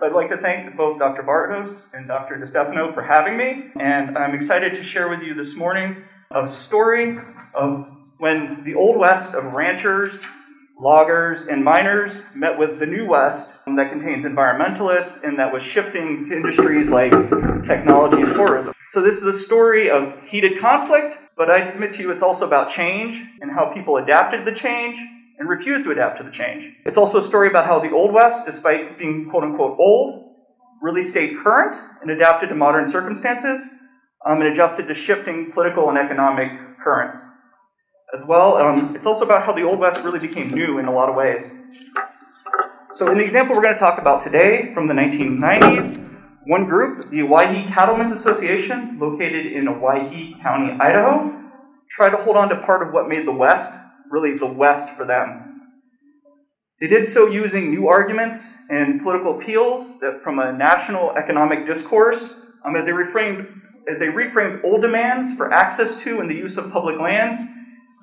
So I'd like to thank both Dr. Bartos and Dr. DeStefano for having me, and I'm excited to share with you this morning a story of when the Old West of ranchers, loggers, and miners met with the New West that contains environmentalists and that was shifting to industries like technology and tourism. So this is a story of heated conflict, but I'd submit to you it's also about change and how people adapted the change and refused to adapt to the change. It's also a story about how the Old West, despite being quote unquote old, really stayed current and adapted to modern circumstances um, and adjusted to shifting political and economic currents. As well, um, it's also about how the Old West really became new in a lot of ways. So, in the example we're going to talk about today from the 1990s, one group, the Owyhee Cattlemen's Association, located in Owyhee County, Idaho, tried to hold on to part of what made the West really the West for them. They did so using new arguments and political appeals that from a national economic discourse um, as, they reframed, as they reframed old demands for access to and the use of public lands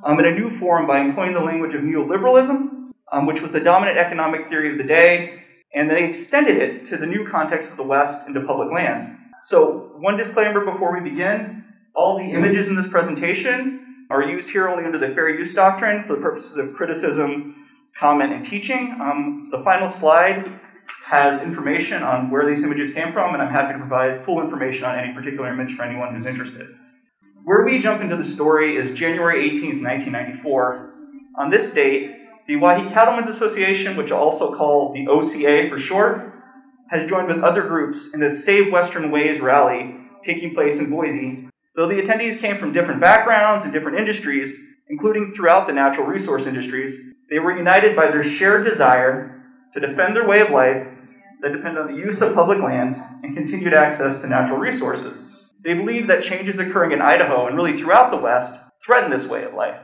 um, in a new form by employing the language of neoliberalism, um, which was the dominant economic theory of the day, and they extended it to the new context of the West into public lands. So, one disclaimer before we begin all the images in this presentation are used here only under the fair use doctrine for the purposes of criticism, comment, and teaching. Um, the final slide has information on where these images came from, and I'm happy to provide full information on any particular image for anyone who's interested. Where we jump into the story is January 18th, 1994. On this date, the Owyhee Cattlemen's Association, which I also call the OCA for short, has joined with other groups in the Save Western Ways rally taking place in Boise Though the attendees came from different backgrounds and different industries, including throughout the natural resource industries, they were united by their shared desire to defend their way of life that depended on the use of public lands and continued access to natural resources. They believed that changes occurring in Idaho and really throughout the West threatened this way of life.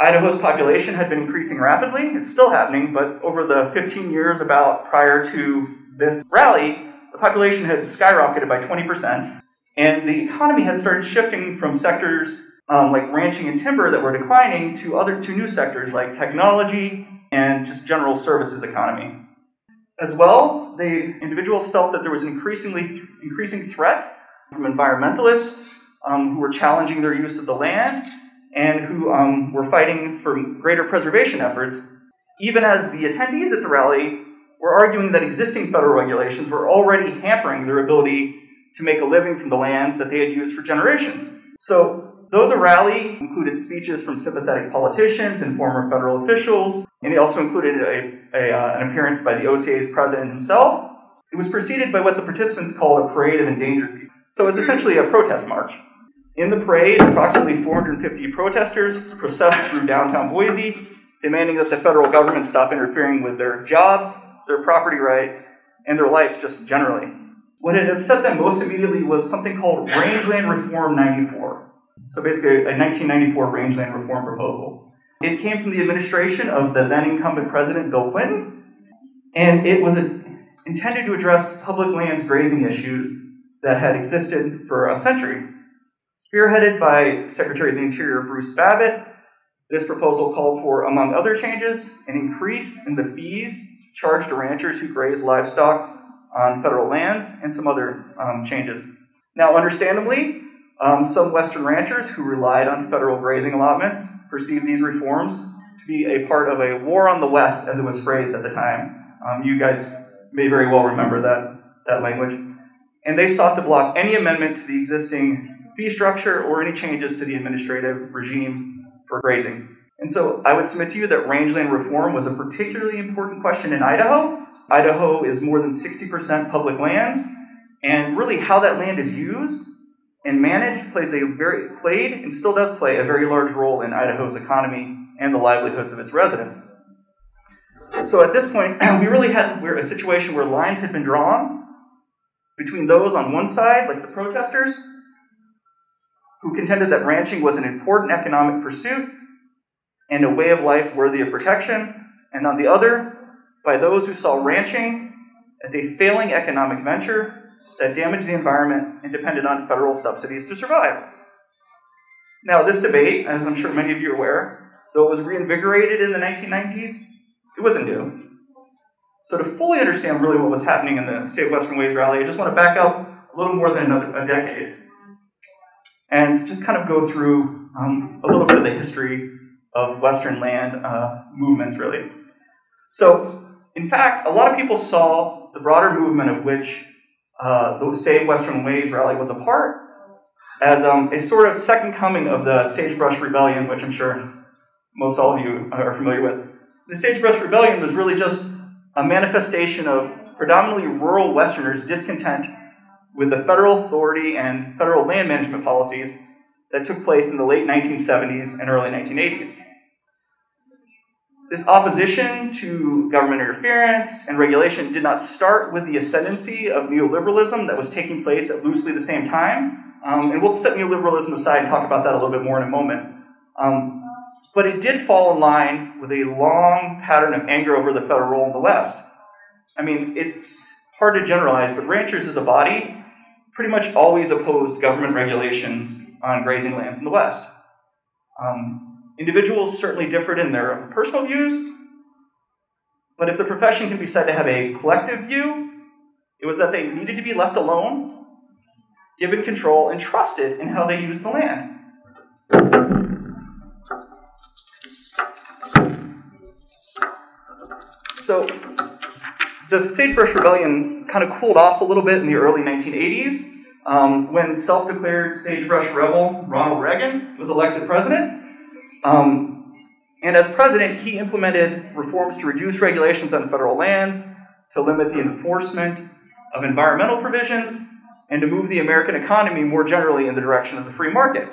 Idaho's population had been increasing rapidly. It's still happening, but over the 15 years about prior to this rally, the population had skyrocketed by 20%. And the economy had started shifting from sectors um, like ranching and timber that were declining to other to new sectors like technology and just general services economy. As well, the individuals felt that there was an increasingly th- increasing threat from environmentalists um, who were challenging their use of the land and who um, were fighting for greater preservation efforts, even as the attendees at the rally were arguing that existing federal regulations were already hampering their ability to make a living from the lands that they had used for generations. So, though the rally included speeches from sympathetic politicians and former federal officials, and it also included a, a, uh, an appearance by the OCA's president himself, it was preceded by what the participants called a parade of endangered people. So it was essentially a protest march. In the parade, approximately 450 protesters processed through downtown Boise, demanding that the federal government stop interfering with their jobs, their property rights, and their lives just generally. What had upset them most immediately was something called Rangeland Reform 94. So basically, a 1994 rangeland reform proposal. It came from the administration of the then incumbent president, Bill Clinton, and it was a, intended to address public lands grazing issues that had existed for a century. Spearheaded by Secretary of the Interior Bruce Babbitt, this proposal called for, among other changes, an increase in the fees charged to ranchers who graze livestock on federal lands and some other um, changes. Now, understandably, um, some Western ranchers who relied on federal grazing allotments perceived these reforms to be a part of a war on the West, as it was phrased at the time. Um, you guys may very well remember that, that language. And they sought to block any amendment to the existing fee structure or any changes to the administrative regime for grazing. And so I would submit to you that rangeland reform was a particularly important question in Idaho Idaho is more than 60% public lands, and really how that land is used and managed plays a very played and still does play a very large role in Idaho's economy and the livelihoods of its residents. So at this point, we really had we're a situation where lines had been drawn between those on one side, like the protesters, who contended that ranching was an important economic pursuit and a way of life worthy of protection, and on the other, by those who saw ranching as a failing economic venture that damaged the environment and depended on federal subsidies to survive. Now, this debate, as I'm sure many of you are aware, though it was reinvigorated in the 1990s, it wasn't new. So, to fully understand really what was happening in the Save Western Ways rally, I just want to back up a little more than another, a decade and just kind of go through um, a little bit of the history of Western land uh, movements, really. So, in fact, a lot of people saw the broader movement of which uh, the Save Western Ways rally was a part as um, a sort of second coming of the Sagebrush Rebellion, which I'm sure most all of you are familiar with. The Sagebrush Rebellion was really just a manifestation of predominantly rural Westerners' discontent with the federal authority and federal land management policies that took place in the late 1970s and early 1980s. This opposition to government interference and regulation did not start with the ascendancy of neoliberalism that was taking place at loosely the same time. Um, and we'll set neoliberalism aside and talk about that a little bit more in a moment. Um, but it did fall in line with a long pattern of anger over the federal role in the West. I mean, it's hard to generalize, but ranchers as a body pretty much always opposed government regulations on grazing lands in the West. Um, individuals certainly differed in their personal views, but if the profession can be said to have a collective view, it was that they needed to be left alone, given control, and trusted in how they used the land. So, the Sagebrush Rebellion kind of cooled off a little bit in the early 1980s um, when self declared sagebrush rebel Ronald Reagan was elected president. Um, and as president, he implemented reforms to reduce regulations on federal lands, to limit the enforcement of environmental provisions, and to move the American economy more generally in the direction of the free market.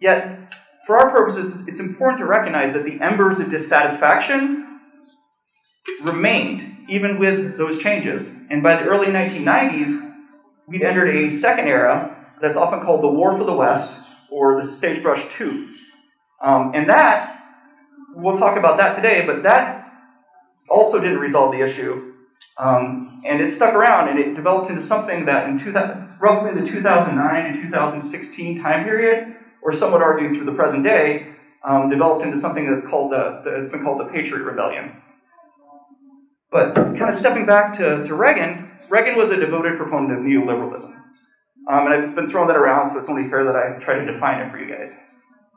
Yet, for our purposes, it's important to recognize that the embers of dissatisfaction remained even with those changes. And by the early 1990s, we'd entered a second era that's often called the War for the West or the Sagebrush II. Um, and that, we'll talk about that today, but that also didn't resolve the issue. Um, and it stuck around and it developed into something that in 2000, roughly the 2009 to 2016 time period, or some would argue through the present day, um, developed into something that's called the, the, it's been called the Patriot Rebellion. But kind of stepping back to, to Reagan, Reagan was a devoted proponent of neoliberalism. Um, and I've been throwing that around, so it's only fair that I try to define it for you guys.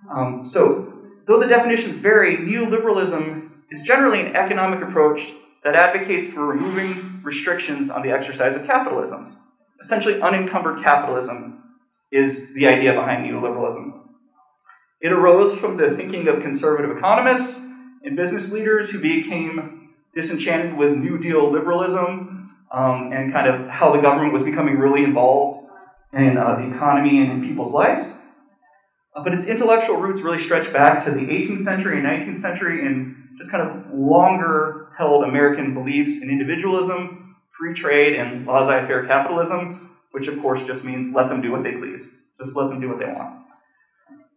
Um, so, though the definitions vary, neoliberalism is generally an economic approach that advocates for removing restrictions on the exercise of capitalism. Essentially, unencumbered capitalism is the idea behind neoliberalism. It arose from the thinking of conservative economists and business leaders who became disenchanted with New Deal liberalism um, and kind of how the government was becoming really involved in uh, the economy and in people's lives. Uh, but its intellectual roots really stretch back to the 18th century and 19th century and just kind of longer held American beliefs in individualism, free trade, and laissez faire capitalism, which of course just means let them do what they please. Just let them do what they want.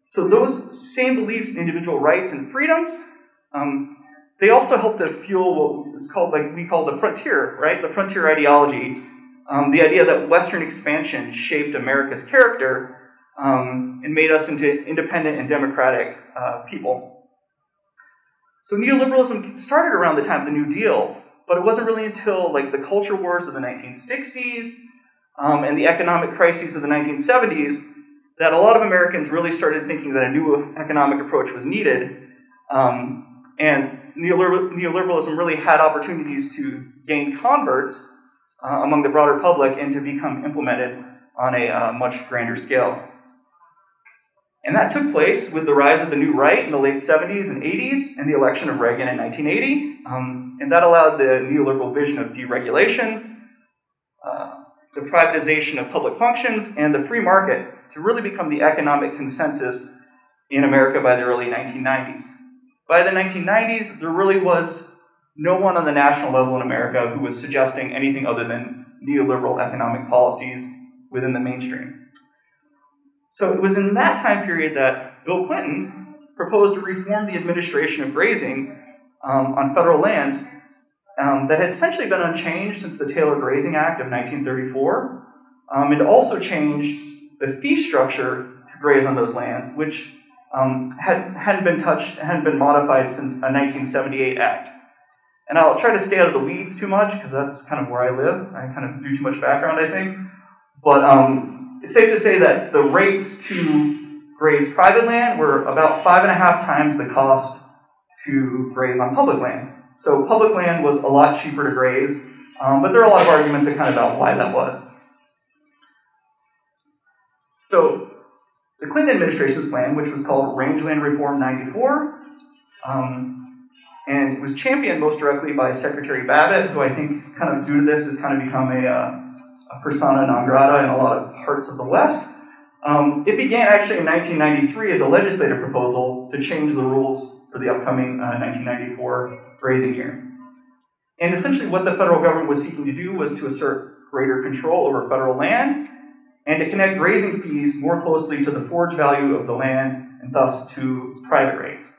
So, those same beliefs in individual rights and freedoms um, they also help to fuel what it's called, like we call the frontier, right? The frontier ideology. Um, the idea that Western expansion shaped America's character um, and made us into independent and democratic uh, people. So neoliberalism started around the time of the New Deal, but it wasn't really until like the culture wars of the 1960s um, and the economic crises of the 1970s that a lot of Americans really started thinking that a new economic approach was needed. Um, and neoliberalism really had opportunities to gain converts uh, among the broader public and to become implemented on a uh, much grander scale. And that took place with the rise of the new right in the late 70s and 80s and the election of Reagan in 1980. Um, and that allowed the neoliberal vision of deregulation, uh, the privatization of public functions, and the free market to really become the economic consensus in America by the early 1990s. By the 1990s, there really was no one on the national level in America who was suggesting anything other than neoliberal economic policies within the mainstream. So it was in that time period that Bill Clinton proposed to reform the administration of grazing um, on federal lands um, that had essentially been unchanged since the Taylor Grazing Act of 1934, um, and also changed the fee structure to graze on those lands, which um, had, hadn't been touched, hadn't been modified since a 1978 act. And I'll try to stay out of the weeds too much because that's kind of where I live. I kind of do too much background, I think. But um, it's safe to say that the rates to graze private land were about five and a half times the cost to graze on public land. So public land was a lot cheaper to graze, um, but there are a lot of arguments that kind of about why that was. So the Clinton administration's plan, which was called Rangeland Reform 94, um, and was championed most directly by Secretary Babbitt, who I think kind of due to this has kind of become a, uh, a persona non grata in a lot of parts of the West. Um, it began actually in 1993 as a legislative proposal to change the rules for the upcoming uh, 1994 grazing year. And essentially, what the federal government was seeking to do was to assert greater control over federal land and to connect grazing fees more closely to the forage value of the land and thus to private rates.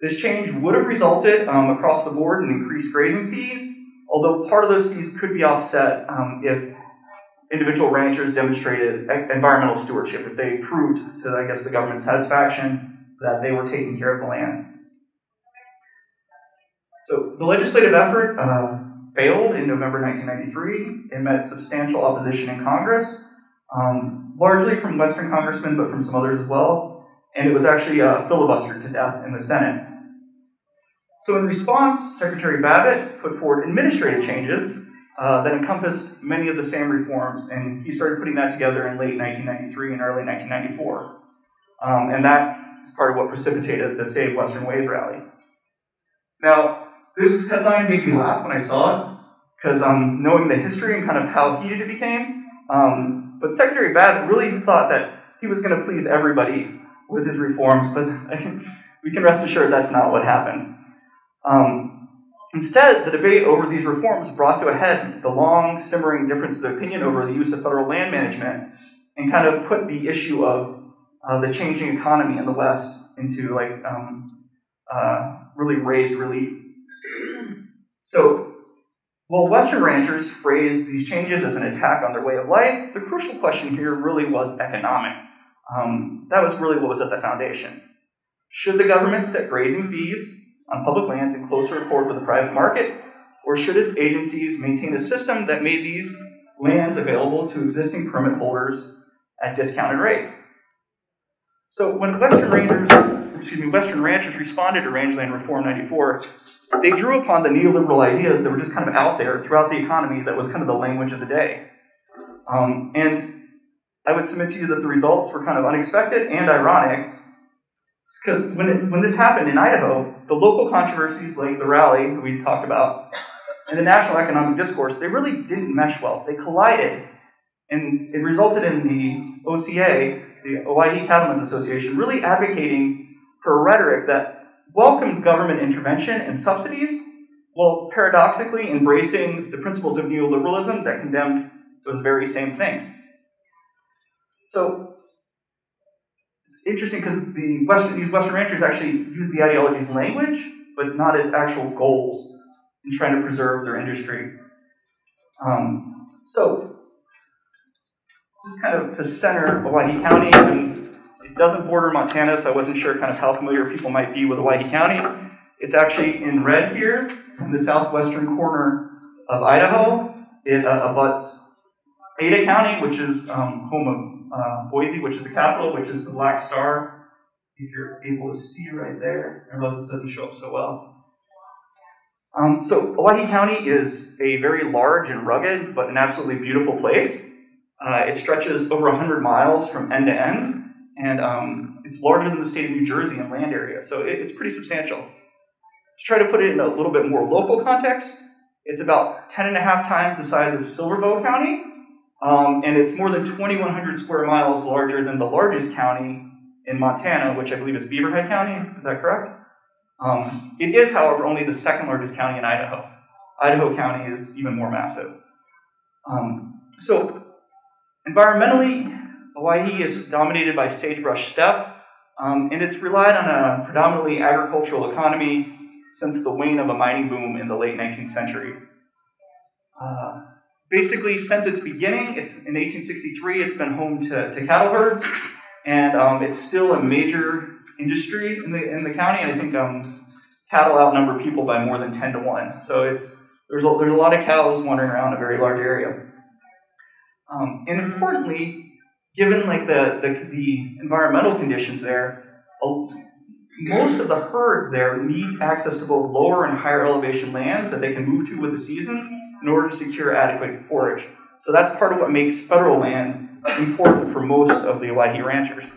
This change would have resulted um, across the board in increased grazing fees, although part of those fees could be offset um, if individual ranchers demonstrated environmental stewardship, if they proved to, I guess, the government's satisfaction that they were taking care of the land. So the legislative effort uh, failed in November 1993. It met substantial opposition in Congress, um, largely from Western congressmen, but from some others as well. And it was actually uh, filibustered to death in the Senate. So, in response, Secretary Babbitt put forward administrative changes uh, that encompassed many of the same reforms, and he started putting that together in late 1993 and early 1994. Um, and that is part of what precipitated the Save Western Ways rally. Now, this headline made me laugh when I saw it, because um, knowing the history and kind of how heated it became. Um, but Secretary Babbitt really thought that he was going to please everybody with his reforms, but we can rest assured that's not what happened. Um, instead, the debate over these reforms brought to a head the long, simmering differences of opinion over the use of federal land management and kind of put the issue of uh, the changing economy in the West into like um, uh, really raised relief. So, while Western ranchers phrased these changes as an attack on their way of life, the crucial question here really was economic. Um, that was really what was at the foundation. Should the government set grazing fees on public lands in closer accord with the private market, or should its agencies maintain a system that made these lands available to existing permit holders at discounted rates? So when Western Rangers, excuse me, Western ranchers responded to Rangeland Reform 94, they drew upon the neoliberal ideas that were just kind of out there throughout the economy that was kind of the language of the day. Um, and I would submit to you that the results were kind of unexpected and ironic because when, when this happened in Idaho, the local controversies like the rally that we talked about and the national economic discourse, they really didn't mesh well. They collided, and it resulted in the OCA, the Owyhee Cattlemen's Association, really advocating a rhetoric that welcomed government intervention and subsidies, while paradoxically embracing the principles of neoliberalism that condemned those very same things. So it's interesting because the Western, these Western ranchers actually use the ideology's language, but not its actual goals in trying to preserve their industry. Um, so, just kind of to center Owyhee County, and doesn't border Montana, so I wasn't sure kind of how familiar people might be with Owyhee County. It's actually in red here, in the southwestern corner of Idaho. It uh, abuts Ada County, which is um, home of uh, Boise, which is the capital, which is the black star. If you're able to see right there, I this doesn't show up so well. Um, so, Owyhee County is a very large and rugged, but an absolutely beautiful place. Uh, it stretches over 100 miles from end to end, and um, it's larger than the state of New Jersey in land area, so it, it's pretty substantial. To try to put it in a little bit more local context, it's about 10 and a half times the size of Silver bow County, um, and it's more than 2,100 square miles larger than the largest county in Montana, which I believe is Beaverhead County. Is that correct? Um, it is, however, only the second largest county in Idaho. Idaho County is even more massive. Um, so, environmentally, Owyhee is dominated by sagebrush steppe, um, and it's relied on a predominantly agricultural economy since the wane of a mining boom in the late 19th century. Uh, basically, since its beginning, it's in 1863, it's been home to, to cattle herds, and um, it's still a major industry in the in the county. And I think um, cattle outnumber people by more than 10 to 1. So it's, there's, a, there's a lot of cows wandering around a very large area. Um, and importantly, given like the, the, the environmental conditions there, most of the herds there need access to both lower and higher elevation lands that they can move to with the seasons in order to secure adequate forage. So that's part of what makes federal land important for most of the Owyhee ranchers.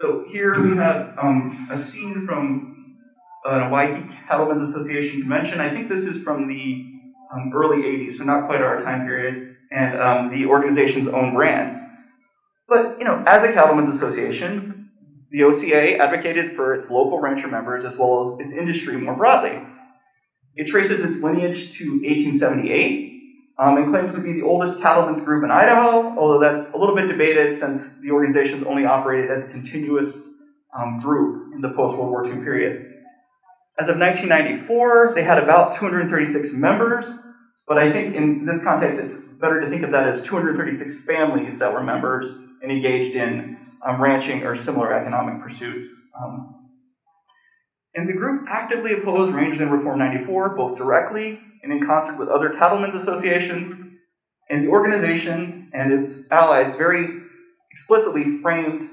So here we have um, a scene from an Owyhee Cattlemen's Association convention. I think this is from the um, early 80s, so not quite our time period, and um, the organization's own brand. But, you know, as a cattlemen's association, the OCA advocated for its local rancher members as well as its industry more broadly. It traces its lineage to 1878 um, and claims to be the oldest cattlemen's group in Idaho, although that's a little bit debated since the organization only operated as a continuous um, group in the post World War II period. As of 1994, they had about 236 members, but I think in this context, it's better to think of that as 236 families that were members and engaged in um, ranching or similar economic pursuits. Um, and the group actively opposed Rangeland Reform 94, both directly and in concert with other cattlemen's associations, and the organization and its allies very explicitly framed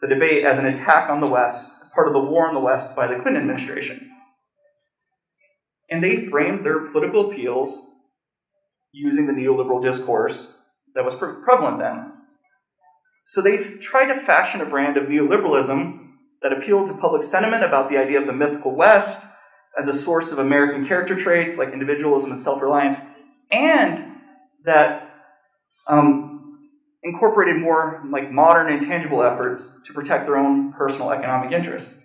the debate as an attack on the West as part of the war on the West by the Clinton administration. And they framed their political appeals using the neoliberal discourse that was pre- prevalent then. So they tried to fashion a brand of neoliberalism that appealed to public sentiment about the idea of the mythical West as a source of American character traits like individualism and self reliance, and that um, incorporated more like modern and tangible efforts to protect their own personal economic interests.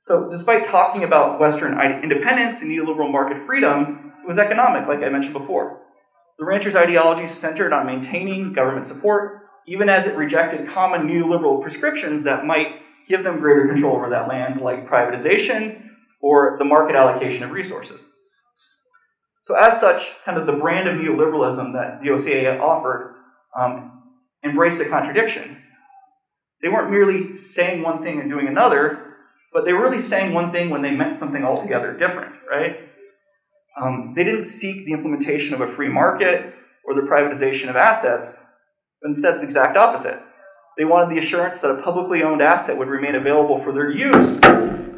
So, despite talking about Western independence and neoliberal market freedom, it was economic, like I mentioned before. The ranchers' ideology centered on maintaining government support, even as it rejected common neoliberal prescriptions that might give them greater control over that land, like privatization or the market allocation of resources. So, as such, kind of the brand of neoliberalism that the OCA offered um, embraced a contradiction. They weren't merely saying one thing and doing another, but they were really saying one thing when they meant something altogether different, right? Um, they didn't seek the implementation of a free market or the privatization of assets, but instead the exact opposite. They wanted the assurance that a publicly owned asset would remain available for their use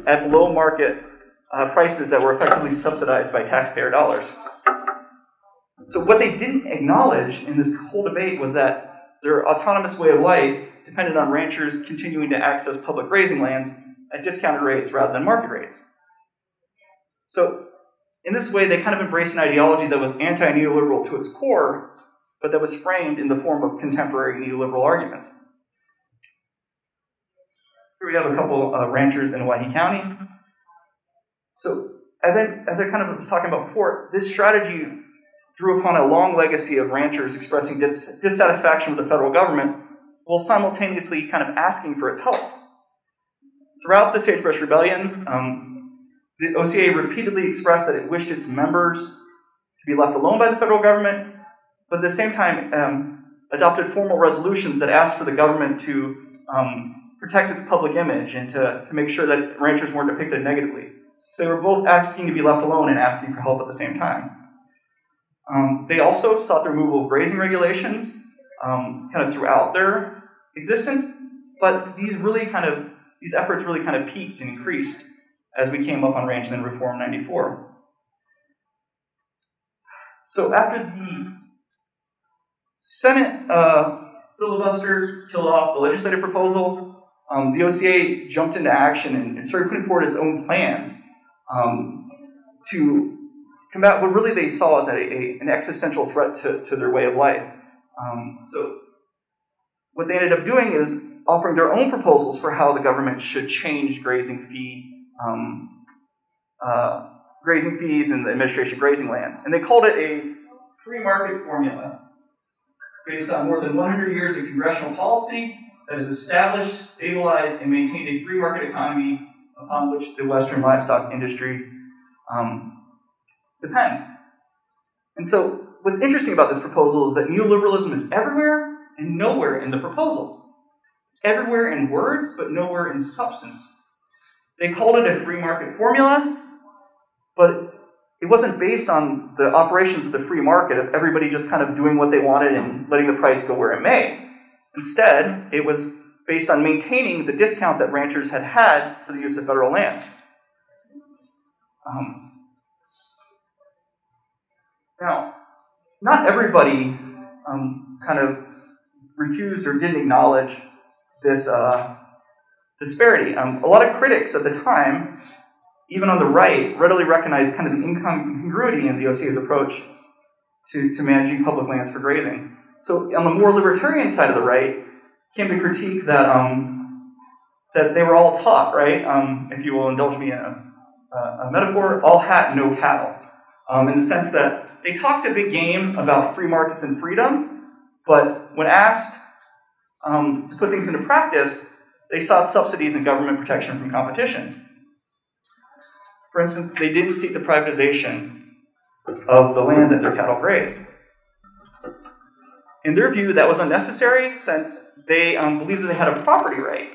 at below market uh, prices that were effectively subsidized by taxpayer dollars. So, what they didn't acknowledge in this whole debate was that their autonomous way of life depended on ranchers continuing to access public grazing lands at discounted rates rather than market rates. So, in this way, they kind of embraced an ideology that was anti neoliberal to its core, but that was framed in the form of contemporary neoliberal arguments. Here we have a couple uh, ranchers in Owyhee County so, as I, as I kind of was talking about before, this strategy drew upon a long legacy of ranchers expressing dis- dissatisfaction with the federal government while simultaneously kind of asking for its help. Throughout the Sagebrush Rebellion, um, the OCA repeatedly expressed that it wished its members to be left alone by the federal government, but at the same time um, adopted formal resolutions that asked for the government to um, protect its public image and to, to make sure that ranchers weren't depicted negatively. So they were both asking to be left alone and asking for help at the same time. Um, they also sought the removal of grazing regulations um, kind of throughout their existence, but these really kind of these efforts really kind of peaked and increased as we came up on Rangeland Reform 94. So after the Senate uh, filibuster killed off the legislative proposal, um, the OCA jumped into action and, and started putting forward its own plans um, to combat what really they saw as a, a, an existential threat to, to their way of life. Um, so, what they ended up doing is offering their own proposals for how the government should change grazing fee, um, uh, grazing fees and the administration of grazing lands, and they called it a free market formula based on more than 100 years of congressional policy that has established, stabilized, and maintained a free market economy upon which the Western livestock industry um, depends. And so, what's interesting about this proposal is that neoliberalism is everywhere and nowhere in the proposal. It's everywhere in words, but nowhere in substance. They called it a free market formula, but it wasn't based on the operations of the free market of everybody just kind of doing what they wanted and letting the price go where it may. Instead, it was based on maintaining the discount that ranchers had had for the use of federal land. Um, now, not everybody um, kind of refused or didn't acknowledge this uh, disparity. Um, a lot of critics at the time, even on the right, readily recognized kind of the incongruity in the OCA's approach to, to managing public lands for grazing. So, on the more libertarian side of the right, came the critique that um, that they were all taught, right? Um, if you will indulge me in a, a metaphor, all hat, no cattle, um, in the sense that they talked a big game about free markets and freedom, but when asked um, to put things into practice, they sought subsidies and government protection from competition. For instance, they didn't seek the privatization of the land that their cattle graze. In their view, that was unnecessary since they um, believed that they had a property right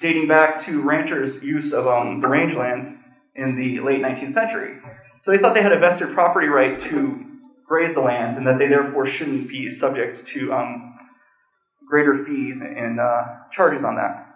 dating back to ranchers' use of um, the rangelands in the late 19th century. So they thought they had a vested property right to graze the lands and that they therefore shouldn't be subject to um, greater fees and uh, charges on that.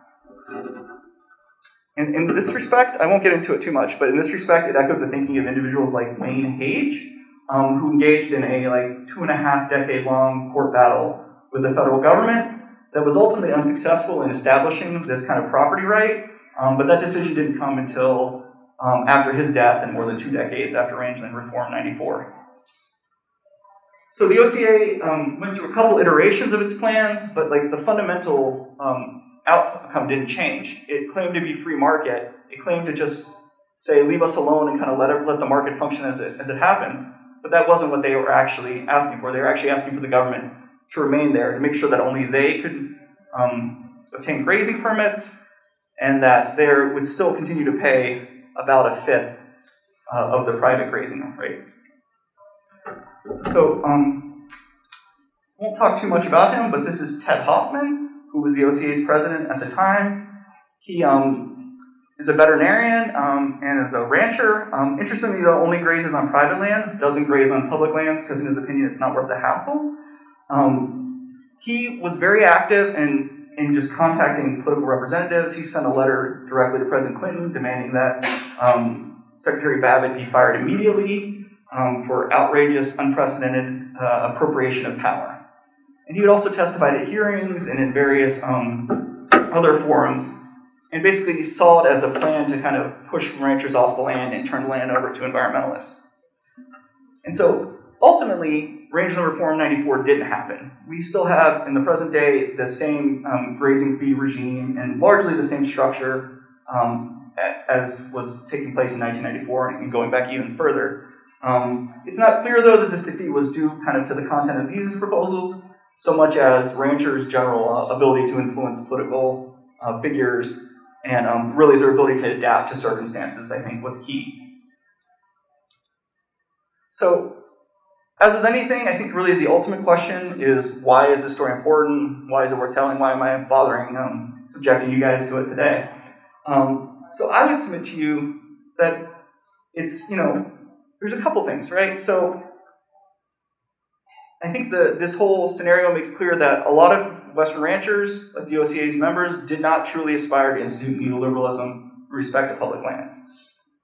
In, in this respect, I won't get into it too much, but in this respect, it echoed the thinking of individuals like Wayne Hage, um, who engaged in a like two and a half decade long court battle with the federal government that was ultimately unsuccessful in establishing this kind of property right. Um, but that decision didn't come until um, after his death and more than two decades after Rangeland Reform 94. So the OCA um, went through a couple iterations of its plans, but like the fundamental um, outcome didn't change. It claimed to be free market. It claimed to just say leave us alone and kind of let it, let the market function as it as it happens. But that wasn't what they were actually asking for. They were actually asking for the government to remain there to make sure that only they could um, obtain grazing permits and that they would still continue to pay about a fifth uh, of the private grazing rate. So, um, won't talk too much about him, but this is Ted Hoffman, who was the OCA's president at the time. He um, is a veterinarian um, and is a rancher. Um, interestingly, though, only grazes on private lands, doesn't graze on public lands because, in his opinion, it's not worth the hassle. Um, he was very active in, in just contacting political representatives. He sent a letter directly to President Clinton demanding that um, Secretary Babbitt be fired immediately um, for outrageous, unprecedented uh, appropriation of power. And he would also testify at hearings and in various um, other forums and basically saw it as a plan to kind of push ranchers off the land and turn the land over to environmentalists. And so ultimately, Rangeland Reform 94 didn't happen. We still have, in the present day, the same um, grazing fee regime and largely the same structure um, as was taking place in 1994 and going back even further. Um, it's not clear, though, that this defeat was due kind of to the content of these proposals, so much as ranchers' general uh, ability to influence political uh, figures and um, really their ability to adapt to circumstances, I think, was key. So, as with anything, I think really the ultimate question is why is this story important? Why is it worth telling? Why am I bothering um, subjecting you guys to it today? Um, so, I would submit to you that it's, you know, there's a couple things, right? So, I think the, this whole scenario makes clear that a lot of Western ranchers, like the OCA's members, did not truly aspire to institute neoliberalism with respect to public lands.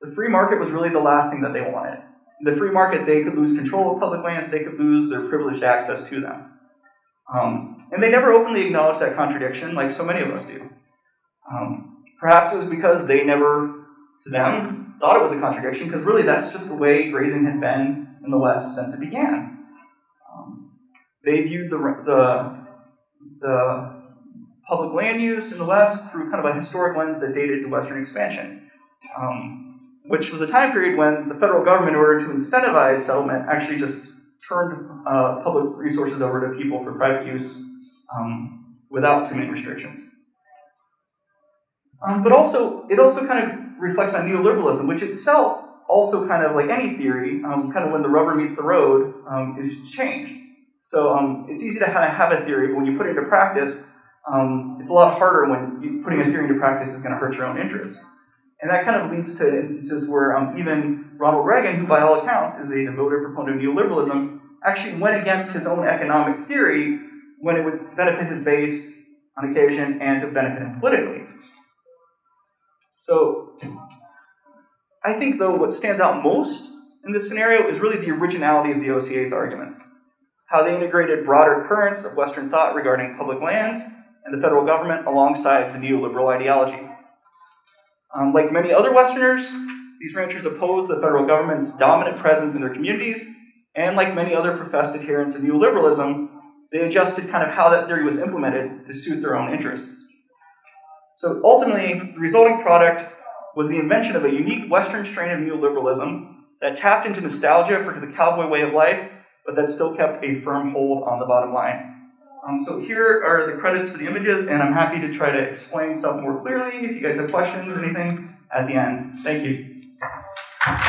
The free market was really the last thing that they wanted. In the free market, they could lose control of public lands, they could lose their privileged access to them. Um, and they never openly acknowledged that contradiction like so many of us do. Um, perhaps it was because they never, to them, thought it was a contradiction, because really that's just the way grazing had been in the West since it began. Um, they viewed the, the the public land use in the West through kind of a historic lens that dated to Western expansion, um, which was a time period when the federal government, in order to incentivize settlement, actually just turned uh, public resources over to people for private use um, without too many restrictions. Um, but also, it also kind of reflects on neoliberalism, which itself also kind of like any theory, um, kind of when the rubber meets the road, um, is changed. So um, it's easy to kind of have a theory, but when you put it into practice, um, it's a lot harder when you, putting a theory into practice is going to hurt your own interests. And that kind of leads to instances where um, even Ronald Reagan, who by all accounts is a devoted proponent of neoliberalism, actually went against his own economic theory when it would benefit his base on occasion and to benefit him politically. So, I think, though, what stands out most in this scenario is really the originality of the OCA's arguments. How they integrated broader currents of Western thought regarding public lands and the federal government alongside the neoliberal ideology. Um, like many other Westerners, these ranchers opposed the federal government's dominant presence in their communities, and like many other professed adherents of neoliberalism, they adjusted kind of how that theory was implemented to suit their own interests. So ultimately, the resulting product was the invention of a unique Western strain of neoliberalism that tapped into nostalgia for the cowboy way of life, but that still kept a firm hold on the bottom line. Um, so here are the credits for the images, and I'm happy to try to explain stuff more clearly if you guys have questions, anything at the end. Thank you.